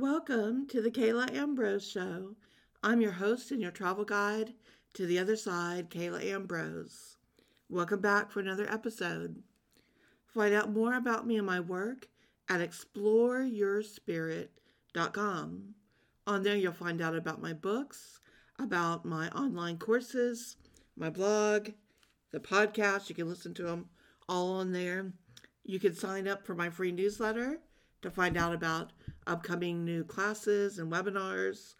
Welcome to the Kala Ambrose Show. I'm your host and your travel guide to the other side, Kala Ambrose. Welcome back for another episode. Find out more about me and my work at exploreyourspirit.com. On there, you'll find out about my books, about my online courses, my blog, the podcast. You can listen to them all on there. You can sign up for my free newsletter to find out about upcoming new classes and webinars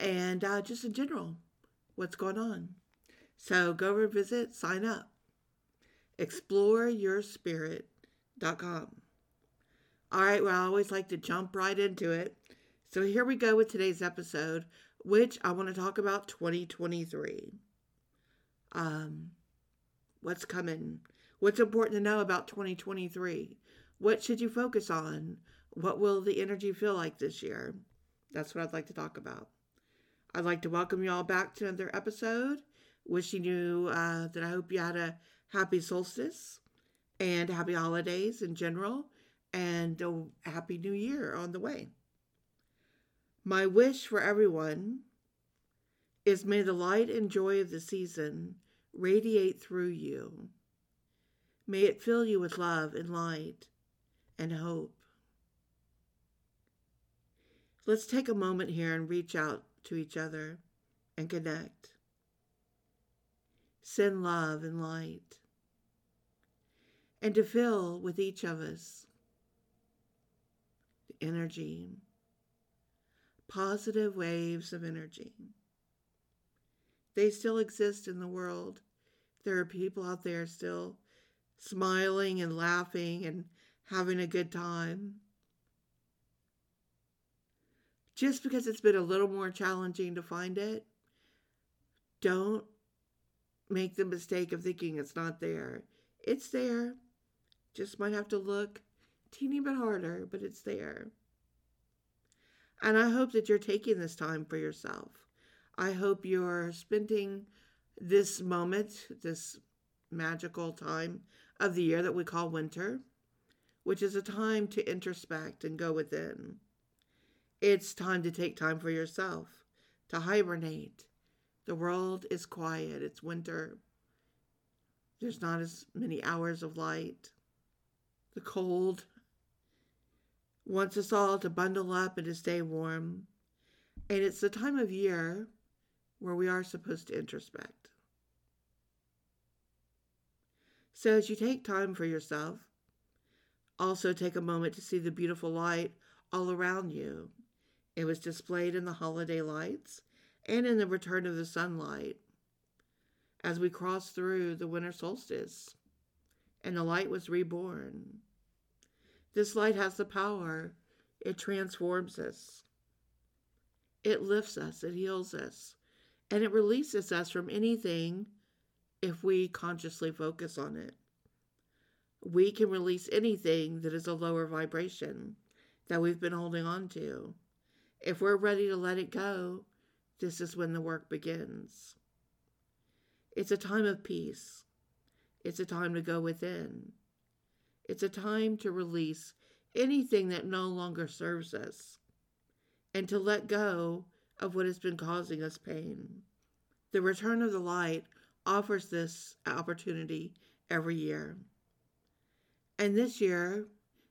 and uh, just in general what's going on. So go over, visit, sign up. ExploreYourSpirit.com. All right, well, I always like to jump right into it. So here we go with today's episode, which I want to talk about 2023. Um, what's coming? What's important to know about 2023? What should you focus on? What will the energy feel like this year? That's what I'd like to talk about. I'd like to welcome you all back to another episode. Wishing you uh, that I hope you had a happy solstice and happy holidays in general and a happy new year on the way. My wish for everyone is may the light and joy of the season radiate through you. May it fill you with love and light and hope. Let's take a moment here and reach out to each other and connect. Send love and light. And to fill with each of us the energy, positive waves of energy. They still exist in the world. There are people out there still smiling and laughing and having a good time. Just because it's been a little more challenging to find it, don't make the mistake of thinking it's not there. It's there. Just might have to look teeny bit harder, but it's there. And I hope that you're taking this time for yourself. I hope you're spending this moment, this magical time of the year that we call winter, which is a time to introspect and go within. It's time to take time for yourself, to hibernate. The world is quiet, it's winter. There's not as many hours of light. The cold wants us all to bundle up and to stay warm. And it's the time of year where we are supposed to introspect. So, as you take time for yourself, also, take a moment to see the beautiful light all around you. It was displayed in the holiday lights and in the return of the sunlight as we crossed through the winter solstice and the light was reborn. This light has the power, it transforms us, it lifts us, it heals us, and it releases us from anything if we consciously focus on it. We can release anything that is a lower vibration that we've been holding on to. If we're ready to let it go, this is when the work begins. It's a time of peace. It's a time to go within. It's a time to release anything that no longer serves us and to let go of what has been causing us pain. The return of the light offers this opportunity every year. And this year,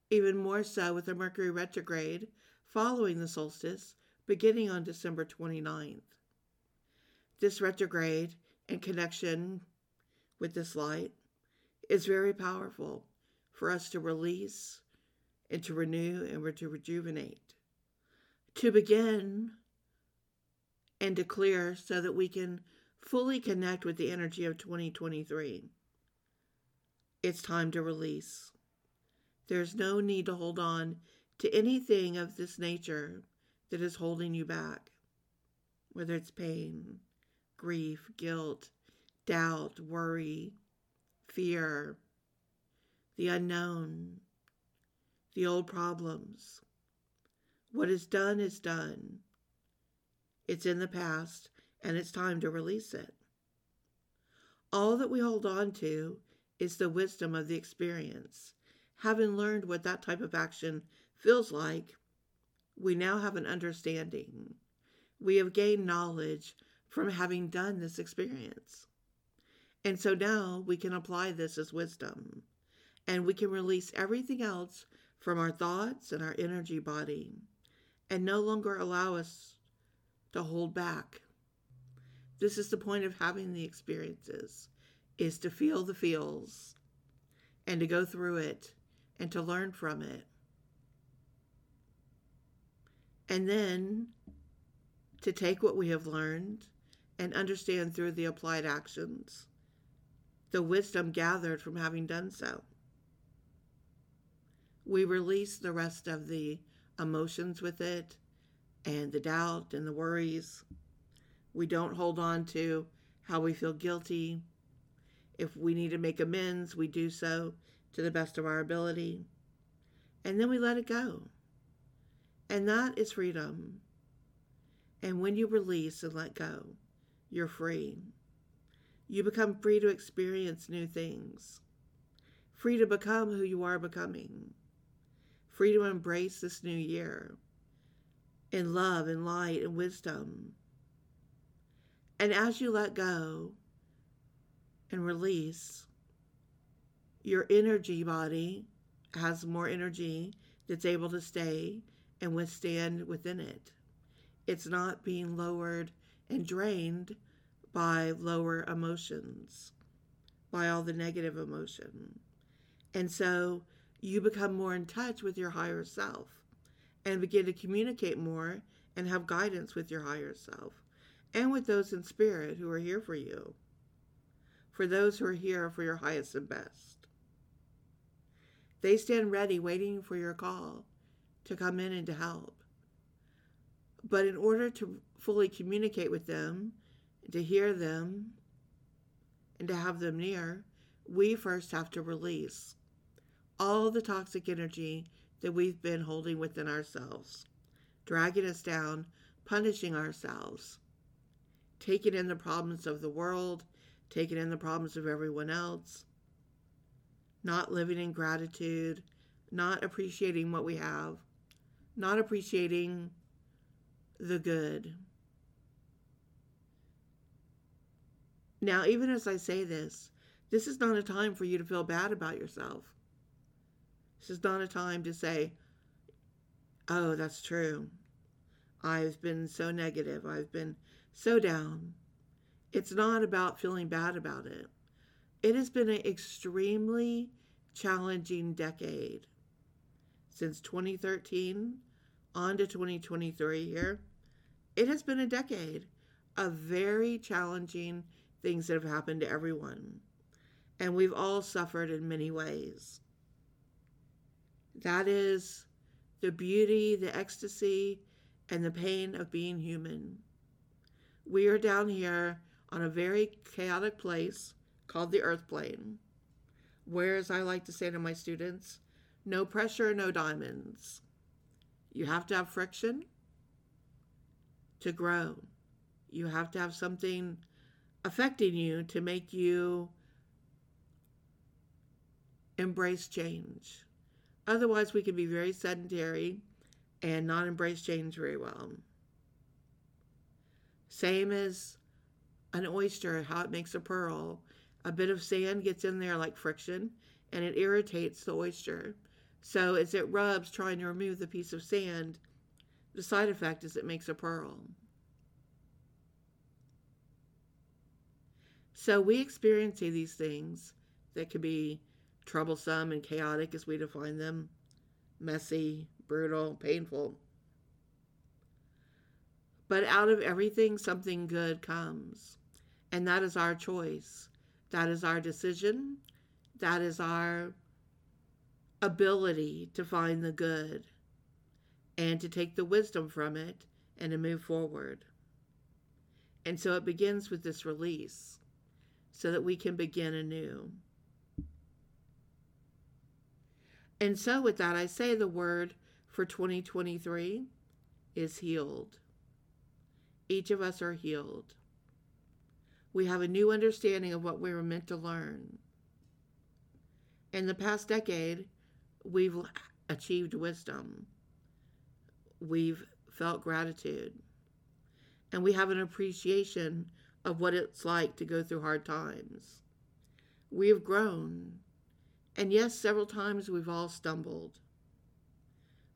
even more so with the Mercury retrograde following the solstice beginning on December 29th. This retrograde in connection with this light is very powerful for us to release and to renew and to rejuvenate. To begin and to clear so that we can fully connect with the energy of 2023. It's time to release. There's no need to hold on to anything of this nature that is holding you back, whether it's pain, grief, guilt, doubt, worry, fear, the unknown, the old problems. What is done is done. It's in the past, and it's time to release it. All that we hold on to is the wisdom of the experience having learned what that type of action feels like, we now have an understanding. We have gained knowledge from having done this experience. And so now we can apply this as wisdom and we can release everything else from our thoughts and our energy body and no longer allow us to hold back. This is the point of having the experiences is to feel the feels and to go through it and to learn from it. And then to take what we have learned and understand through the applied actions the wisdom gathered from having done so. We release the rest of the emotions with it and the doubt and the worries. We don't hold on to how we feel guilty. If we need to make amends, we do so to the best of our ability. And then we let it go. And that is freedom. And when you release and let go, you're free. You become free to experience new things, free to become who you are becoming, free to embrace this new year in love and light and wisdom. And as you let go and release, your energy body has more energy that's able to stay and withstand within it. It's not being lowered and drained by lower emotions, by all the negative emotion. And so you become more in touch with your higher self and begin to communicate more and have guidance with your higher self and with those in spirit who are here for you, for those who are here for your highest and best. They stand ready, waiting for your call to come in and to help. But in order to fully communicate with them, to hear them, and to have them near, we first have to release all the toxic energy that we've been holding within ourselves, dragging us down, punishing ourselves, taking in the problems of the world, taking in the problems of everyone else, not living in gratitude, not appreciating what we have, not appreciating the good. Now, even as I say this, this is not a time for you to feel bad about yourself. This is not a time to say, oh, that's true. I've been so negative. I've been so down. It's not about feeling bad about it. It has been an extremely challenging decade since 2013 on to 2023 here. It has been a decade of very challenging things that have happened to everyone. And we've all suffered in many ways. That is the beauty, the ecstasy, and the pain of being human. We are down here on a very chaotic place called the earth plane, where, as I like to say to my students, no pressure, no diamonds. You have to have friction to grow. You have to have something affecting you to make you embrace change. Otherwise, we can be very sedentary and not embrace change very well. Same as an oyster, how it makes a pearl. A bit of sand gets in there like friction and it irritates the oyster. So, as it rubs trying to remove the piece of sand, the side effect is it makes a pearl. So, we experience these things that can be troublesome and chaotic as we define them, messy, brutal, painful. But out of everything, something good comes. And that is our choice. That is our decision. That is our ability to find the good and to take the wisdom from it and to move forward. And so it begins with this release so that we can begin anew. And so, with that, I say the word for 2023 is healed. Each of us are healed. We have a new understanding of what we were meant to learn. In the past decade, we've achieved wisdom. we've felt gratitude. And we have an appreciation of what it's like to go through hard times. We have grown. And yes, several times we've all stumbled.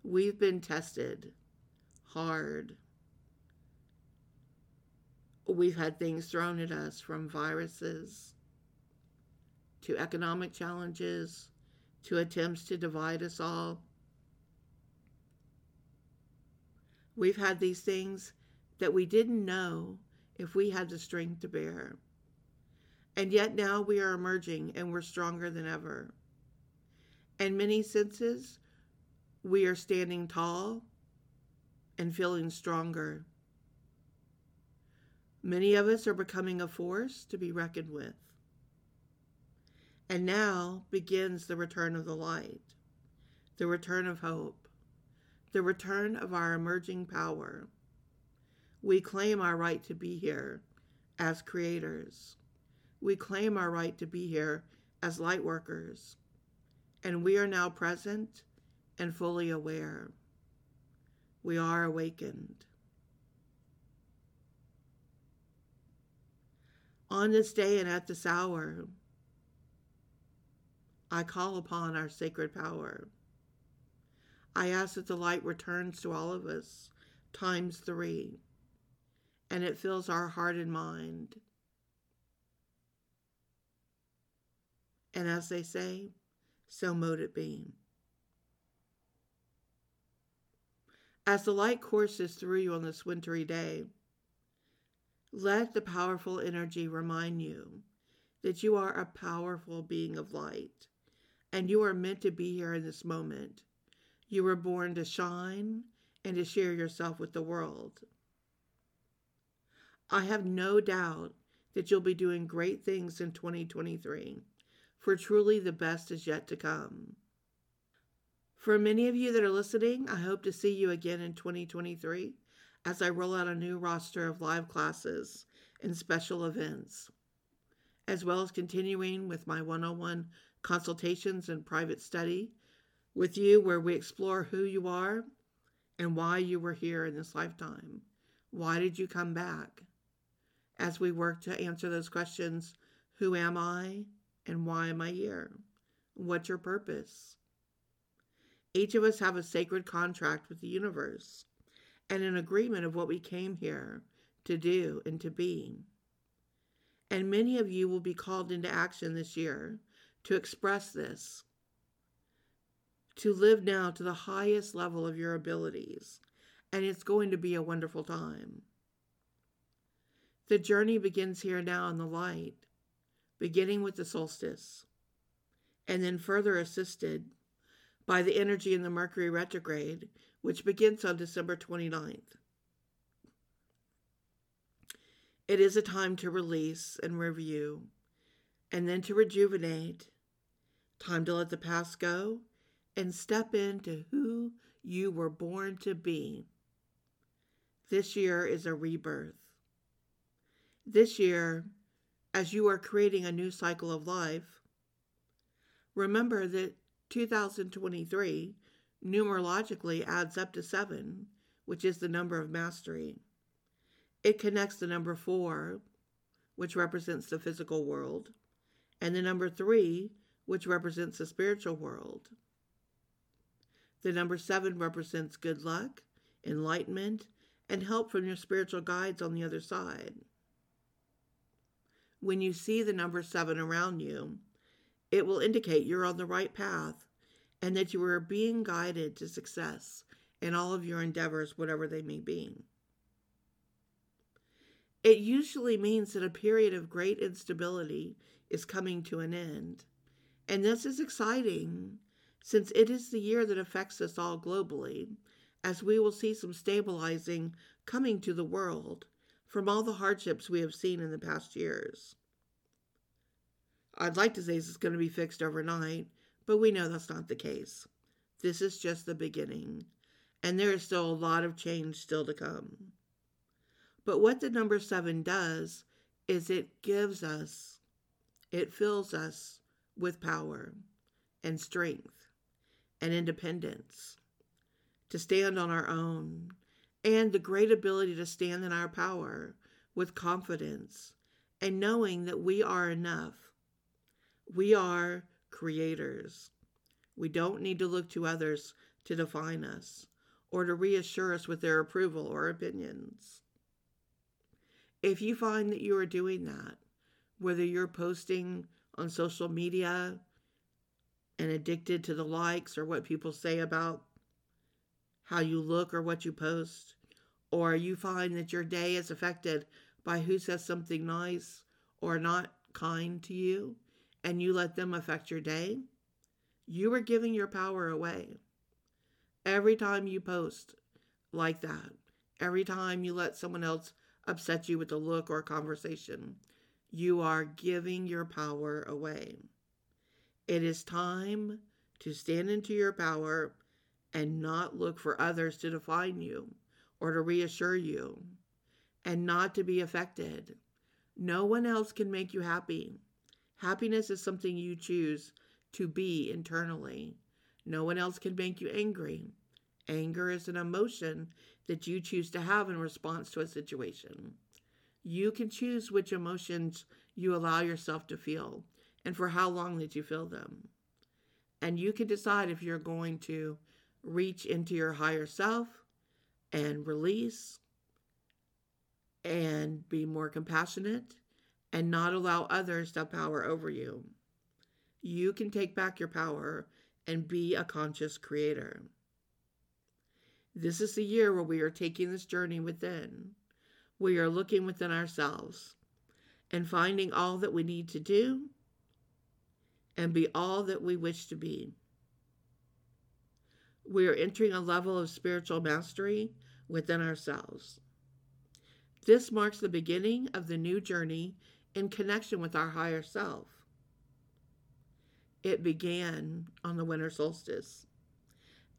We've been tested hard. We've had things thrown at us from viruses to economic challenges to attempts to divide us all. We've had these things that we didn't know if we had the strength to bear. And yet now we are emerging and we're stronger than ever. In many senses, we are standing tall and feeling stronger. Many of us are becoming a force to be reckoned with. And now begins the return of the light, the return of hope, the return of our emerging power. We claim our right to be here as creators. We claim our right to be here as light workers. And we are now present and fully aware. We are awakened. On this day and at this hour, I call upon our sacred power. I ask that the light returns to all of us times three, and it fills our heart and mind. And as they say, so mote it be. As the light courses through you on this wintry day, let the powerful energy remind you that you are a powerful being of light and you are meant to be here in this moment. You were born to shine and to share yourself with the world. I have no doubt that you'll be doing great things in 2023, for truly the best is yet to come. For many of you that are listening, I hope to see you again in 2023 as I roll out a new roster of live classes and special events, as well as continuing with my one on one consultations and private study with you, where we explore who you are and why you were here in this lifetime. Why did you come back? As we work to answer those questions who am I and why am I here? What's your purpose? Each of us have a sacred contract with the universe and an agreement of what we came here to do and to be. And many of you will be called into action this year to express this, to live now to the highest level of your abilities. And it's going to be a wonderful time. The journey begins here now in the light, beginning with the solstice, and then further assisted by the energy in the Mercury retrograde, which begins on December 29th. It is a time to release and review, and then to rejuvenate. Time to let the past go and step into who you were born to be. This year is a rebirth. This year, as you are creating a new cycle of life, remember that 2023 numerologically adds up to seven, which is the number of mastery. It connects the number four, which represents the physical world, and the number three, which represents the spiritual world. The number seven represents good luck, enlightenment, and help from your spiritual guides on the other side. When you see the number seven around you, it will indicate you're on the right path and that you are being guided to success in all of your endeavors, whatever they may be. It usually means that a period of great instability is coming to an end. And this is exciting since it is the year that affects us all globally, as we will see some stabilizing coming to the world from all the hardships we have seen in the past years. I'd like to say this is going to be fixed overnight, but we know that's not the case. This is just the beginning, and there is still a lot of change still to come. But what the number seven does is it gives us, it fills us with power and strength and independence to stand on our own, and the great ability to stand in our power with confidence and knowing that we are enough. We are creators. We don't need to look to others to define us or to reassure us with their approval or opinions. If you find that you are doing that, whether you're posting on social media and addicted to the likes or what people say about how you look or what you post, or you find that your day is affected by who says something nice or not kind to you, and you let them affect your day, you are giving your power away. Every time you post like that, every time you let someone else upset you with a look or a conversation, you are giving your power away. It is time to stand into your power and not look for others to define you or to reassure you and not to be affected. No one else can make you happy. Happiness is something you choose to be internally. No one else can make you angry. Anger is an emotion that you choose to have in response to a situation. You can choose which emotions you allow yourself to feel and for how long that you feel them. And you can decide if you're going to reach into your higher self and release and be more compassionate and not allow others to have power over you. You can take back your power and be a conscious creator. This is the year where we are taking this journey within. We are looking within ourselves and finding all that we need to do and be all that we wish to be. We are entering a level of spiritual mastery within ourselves. This marks the beginning of the new journey in connection with our higher self. It began on the winter solstice.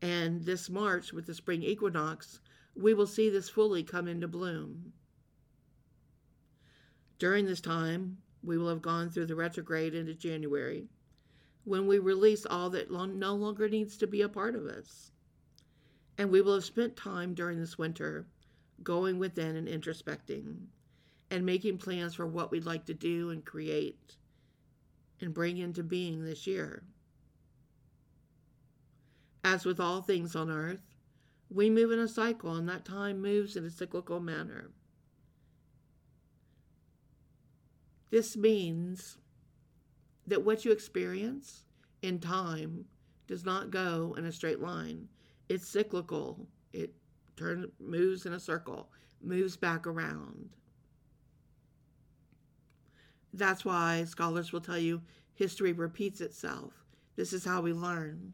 And this March, with the spring equinox, we will see this fully come into bloom. During this time, we will have gone through the retrograde into January, when we release all that no longer needs to be a part of us. And we will have spent time during this winter going within and introspecting and making plans for what we'd like to do and create and bring into being this year. As with all things on earth, we move in a cycle, and that time moves in a cyclical manner. This means that what you experience in time does not go in a straight line. It's cyclical. It turns moves in a circle, moves back around. That's why scholars will tell you history repeats itself. This is how we learn.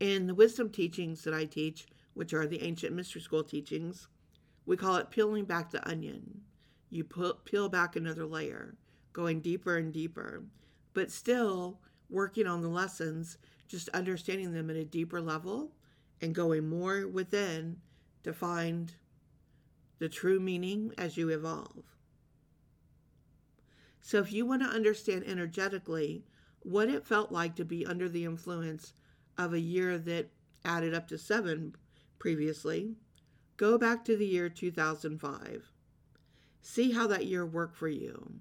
In the wisdom teachings that I teach, which are the ancient mystery school teachings, we call it peeling back the onion. You peel back another layer, going deeper and deeper, but still working on the lessons, just understanding them at a deeper level and going more within to find the true meaning as you evolve. So, if you want to understand energetically what it felt like to be under the influence of a year that added up to seven previously, go back to the year 2005. See how that year worked for you.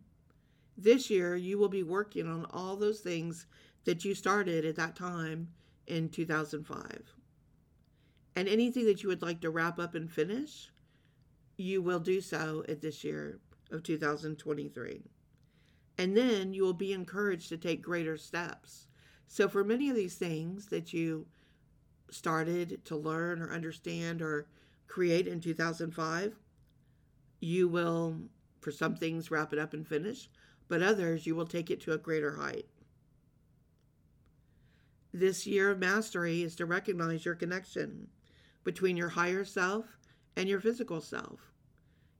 This year, you will be working on all those things that you started at that time in 2005. And anything that you would like to wrap up and finish, you will do so at this year of 2023. And then you will be encouraged to take greater steps. So, for many of these things that you started to learn or understand or create in 2005, you will, for some things, wrap it up and finish, but others, you will take it to a greater height. This year of mastery is to recognize your connection between your higher self and your physical self.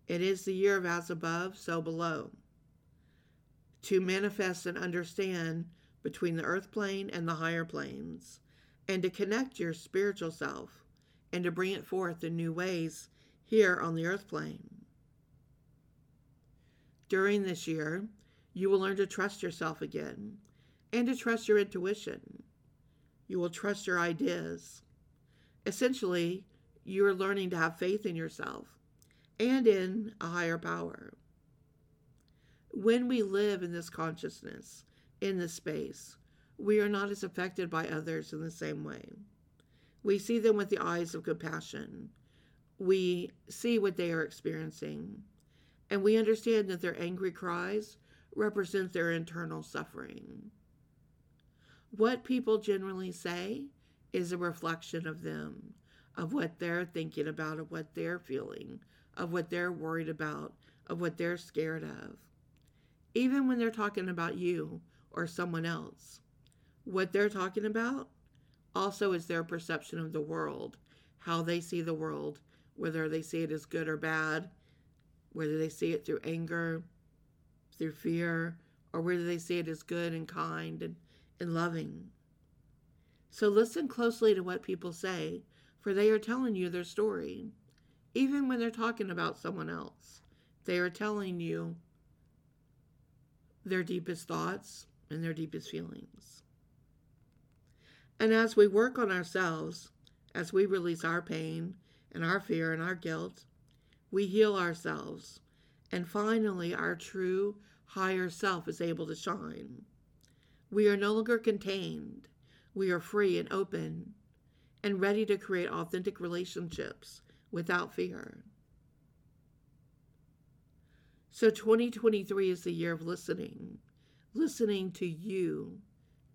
It is the year of as above, so below to manifest and understand between the earth plane and the higher planes, and to connect your spiritual self and to bring it forth in new ways here on the earth plane. During this year, you will learn to trust yourself again and to trust your intuition. You will trust your ideas. Essentially, you are learning to have faith in yourself and in a higher power. When we live in this consciousness, in this space, we are not as affected by others in the same way. We see them with the eyes of compassion. We see what they are experiencing, and we understand that their angry cries represent their internal suffering. What people generally say is a reflection of them, of what they're thinking about, of what they're feeling, of what they're worried about, of what they're scared of. Even when they're talking about you or someone else, what they're talking about also is their perception of the world, how they see the world, whether they see it as good or bad, whether they see it through anger, through fear, or whether they see it as good and kind and, and loving. So listen closely to what people say, for they are telling you their story. Even when they're talking about someone else, they are telling you their deepest thoughts and their deepest feelings. And as we work on ourselves, as we release our pain and our fear and our guilt, we heal ourselves. And finally, our true higher self is able to shine. We are no longer contained we are free and open and ready to create authentic relationships without fear. So 2023 is the year of listening, listening to you,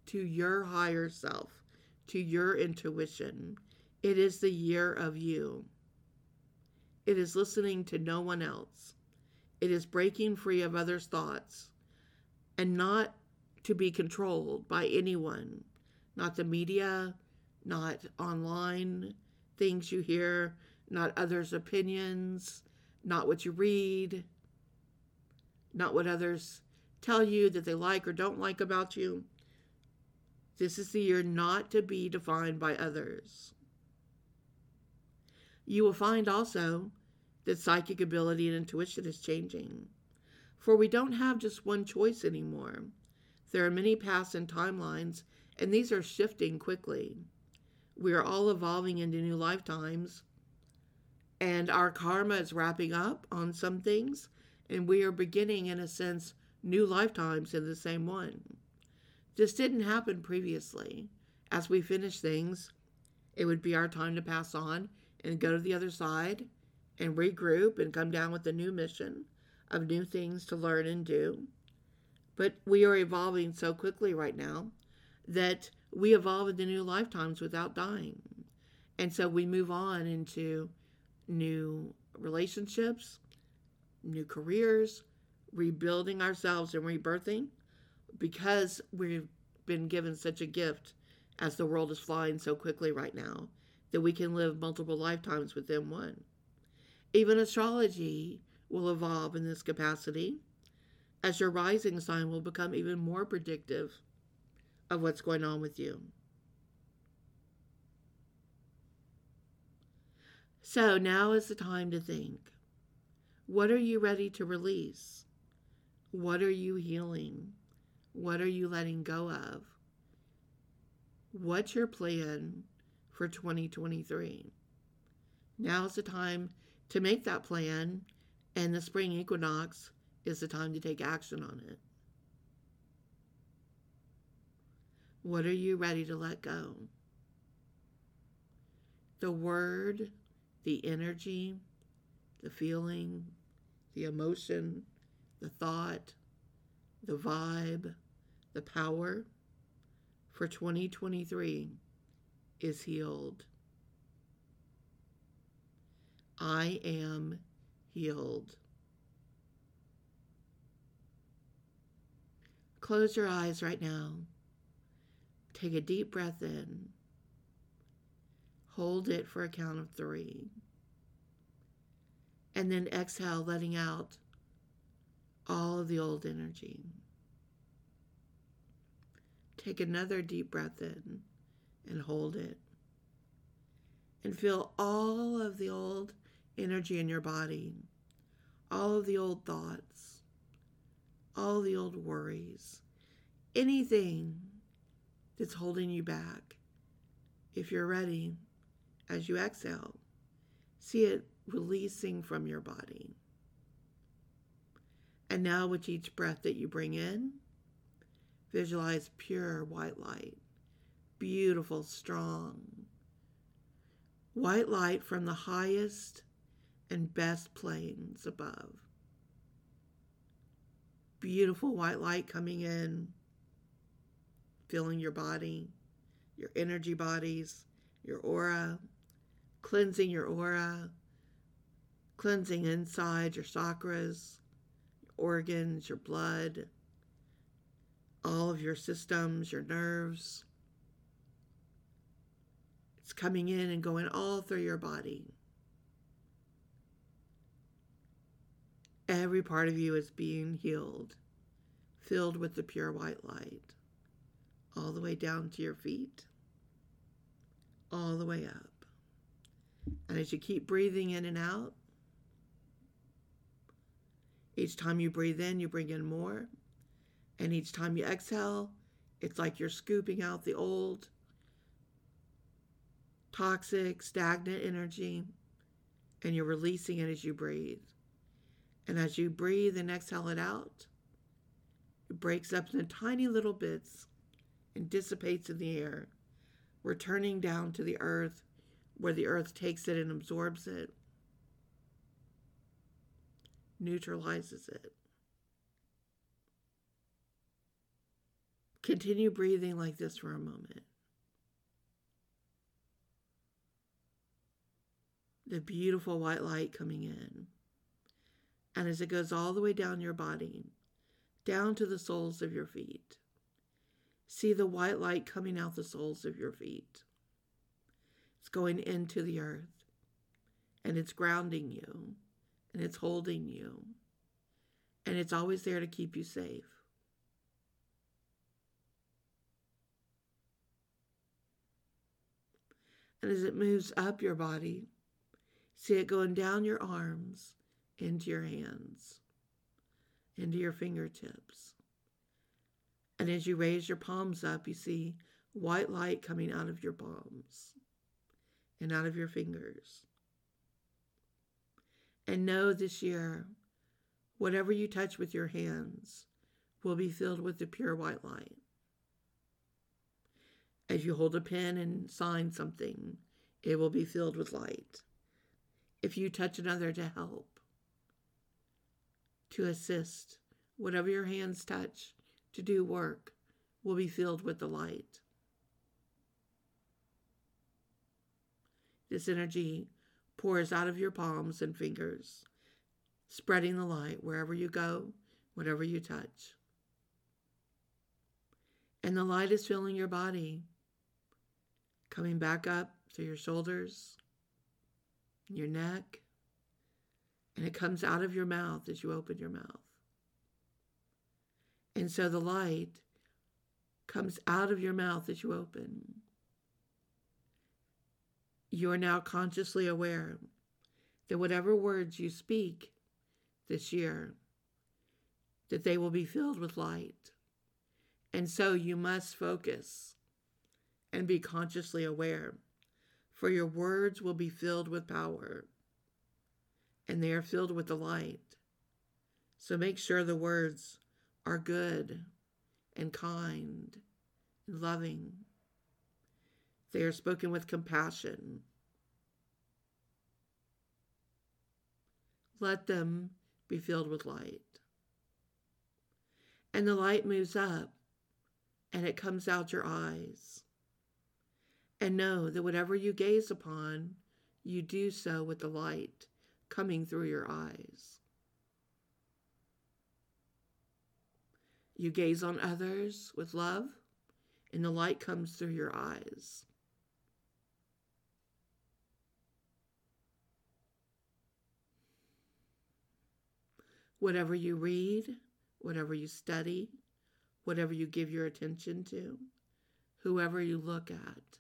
to your higher self, to your intuition. It is the year of you. It is listening to no one else. It is breaking free of others' thoughts and not to be controlled by anyone not the media, not online things you hear, not others' opinions, not what you read, not what others tell you that they like or don't like about you. This is the year not to be defined by others. You will find also that psychic ability and intuition is changing. For we don't have just one choice anymore. There are many paths and timelines and these are shifting quickly. We are all evolving into new lifetimes, and our karma is wrapping up on some things, and we are beginning, in a sense, new lifetimes in the same one. This didn't happen previously. As we finish things, it would be our time to pass on and go to the other side and regroup and come down with a new mission of new things to learn and do. But we are evolving so quickly right now that we evolve into new lifetimes without dying. And so we move on into new relationships, new careers, rebuilding ourselves and rebirthing because we've been given such a gift as the world is flying so quickly right now that we can live multiple lifetimes within one. Even astrology will evolve in this capacity as your rising sign will become even more predictive of what's going on with you. So now is the time to think. What are you ready to release? What are you healing? What are you letting go of? What's your plan for 2023? Now's the time to make that plan, and the spring equinox is the time to take action on it. What are you ready to let go? The word, the energy, the feeling, the emotion, the thought, the vibe, the power for 2023 is healed. I am healed. Close your eyes right now. Take a deep breath in. Hold it for a count of three. And then exhale, letting out all of the old energy. Take another deep breath in and hold it. And feel all of the old energy in your body, all of the old thoughts, all the old worries, anything that's holding you back. If you're ready, as you exhale, See it releasing from your body. And now, with each breath that you bring in, visualize pure white light, beautiful, strong. White light from the highest and best planes above. Beautiful white light coming in, filling your body, your energy bodies, your aura, cleansing your aura, cleansing inside your chakras, your organs, your blood, all of your systems, your nerves. It's coming in and going all through your body. Every part of you is being healed, filled with the pure white light, all the way down to your feet, all the way up. And as you keep breathing in and out, each time you breathe in, you bring in more. And each time you exhale, it's like you're scooping out the old, toxic, stagnant energy, and you're releasing it as you breathe. And as you breathe and exhale it out, it breaks up into tiny little bits and dissipates in the air, returning down to the earth where the earth takes it and absorbs it, neutralizes it. Continue breathing like this for a moment. The beautiful white light coming in. And as it goes all the way down your body, down to the soles of your feet, see the white light coming out the soles of your feet. It's going into the earth and it's grounding you and it's holding you and it's always there to keep you safe. And as it moves up your body, see it going down your arms into your hands, into your fingertips. And as you raise your palms up, you see white light coming out of your palms and out of your fingers. And know this year, whatever you touch with your hands will be filled with the pure white light as you hold a pen and sign something, it will be filled with light. If you touch another to help, to assist, whatever your hands touch to do work will be filled with the light. This energy pours out of your palms and fingers, spreading the light wherever you go, whatever you touch. And the light is filling your body coming back up through your shoulders, your neck, and it comes out of your mouth as you open your mouth. And so the light comes out of your mouth as you open. You are now consciously aware that whatever words you speak this year, that they will be filled with light. And so you must focus and be consciously aware, for your words will be filled with power, and they are filled with the light. So make sure the words are good and kind and loving. They are spoken with compassion. Let them be filled with light. And the light moves up and it comes out your eyes. And know that whatever you gaze upon, you do so with the light coming through your eyes. You gaze on others with love, and the light comes through your eyes. Whatever you read, whatever you study, whatever you give your attention to, whoever you look at,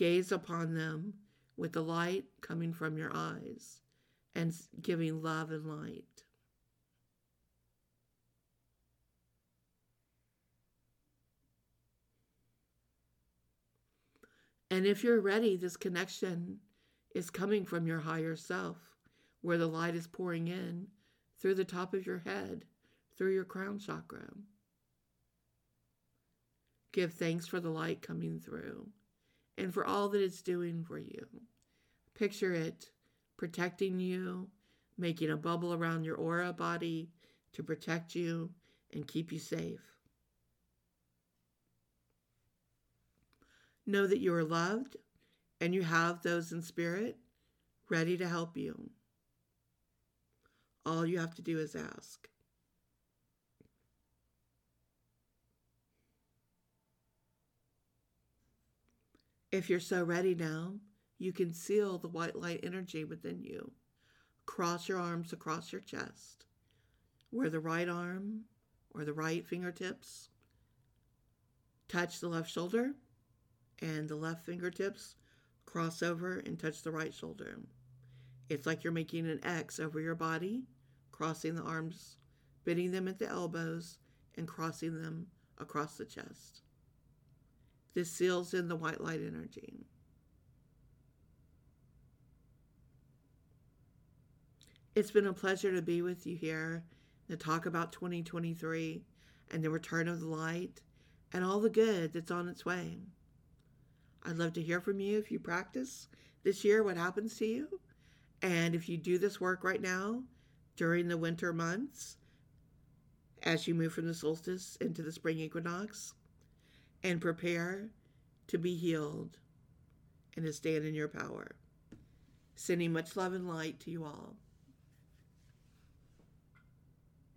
Gaze upon them with the light coming from your eyes and giving love and light. And if you're ready, this connection is coming from your higher self, where the light is pouring in through the top of your head, through your crown chakra. Give thanks for the light coming through and for all that it's doing for you. Picture it protecting you, making a bubble around your aura body to protect you and keep you safe. Know that you are loved and you have those in spirit ready to help you. All you have to do is ask. If you're so ready now, you can seal the white light energy within you. Cross your arms across your chest, where the right arm or the right fingertips touch the left shoulder, and the left fingertips cross over and touch the right shoulder. It's like you're making an X over your body, crossing the arms, bending them at the elbows, and crossing them across the chest. This seals in the white light energy. It's been a pleasure to be with you here to talk about 2023 and the return of the light and all the good that's on its way. I'd love to hear from you if you practice this year, what happens to you. And if you do this work right now during the winter months, as you move from the solstice into the spring equinox, and prepare to be healed and to stand in your power. Sending much love and light to you all.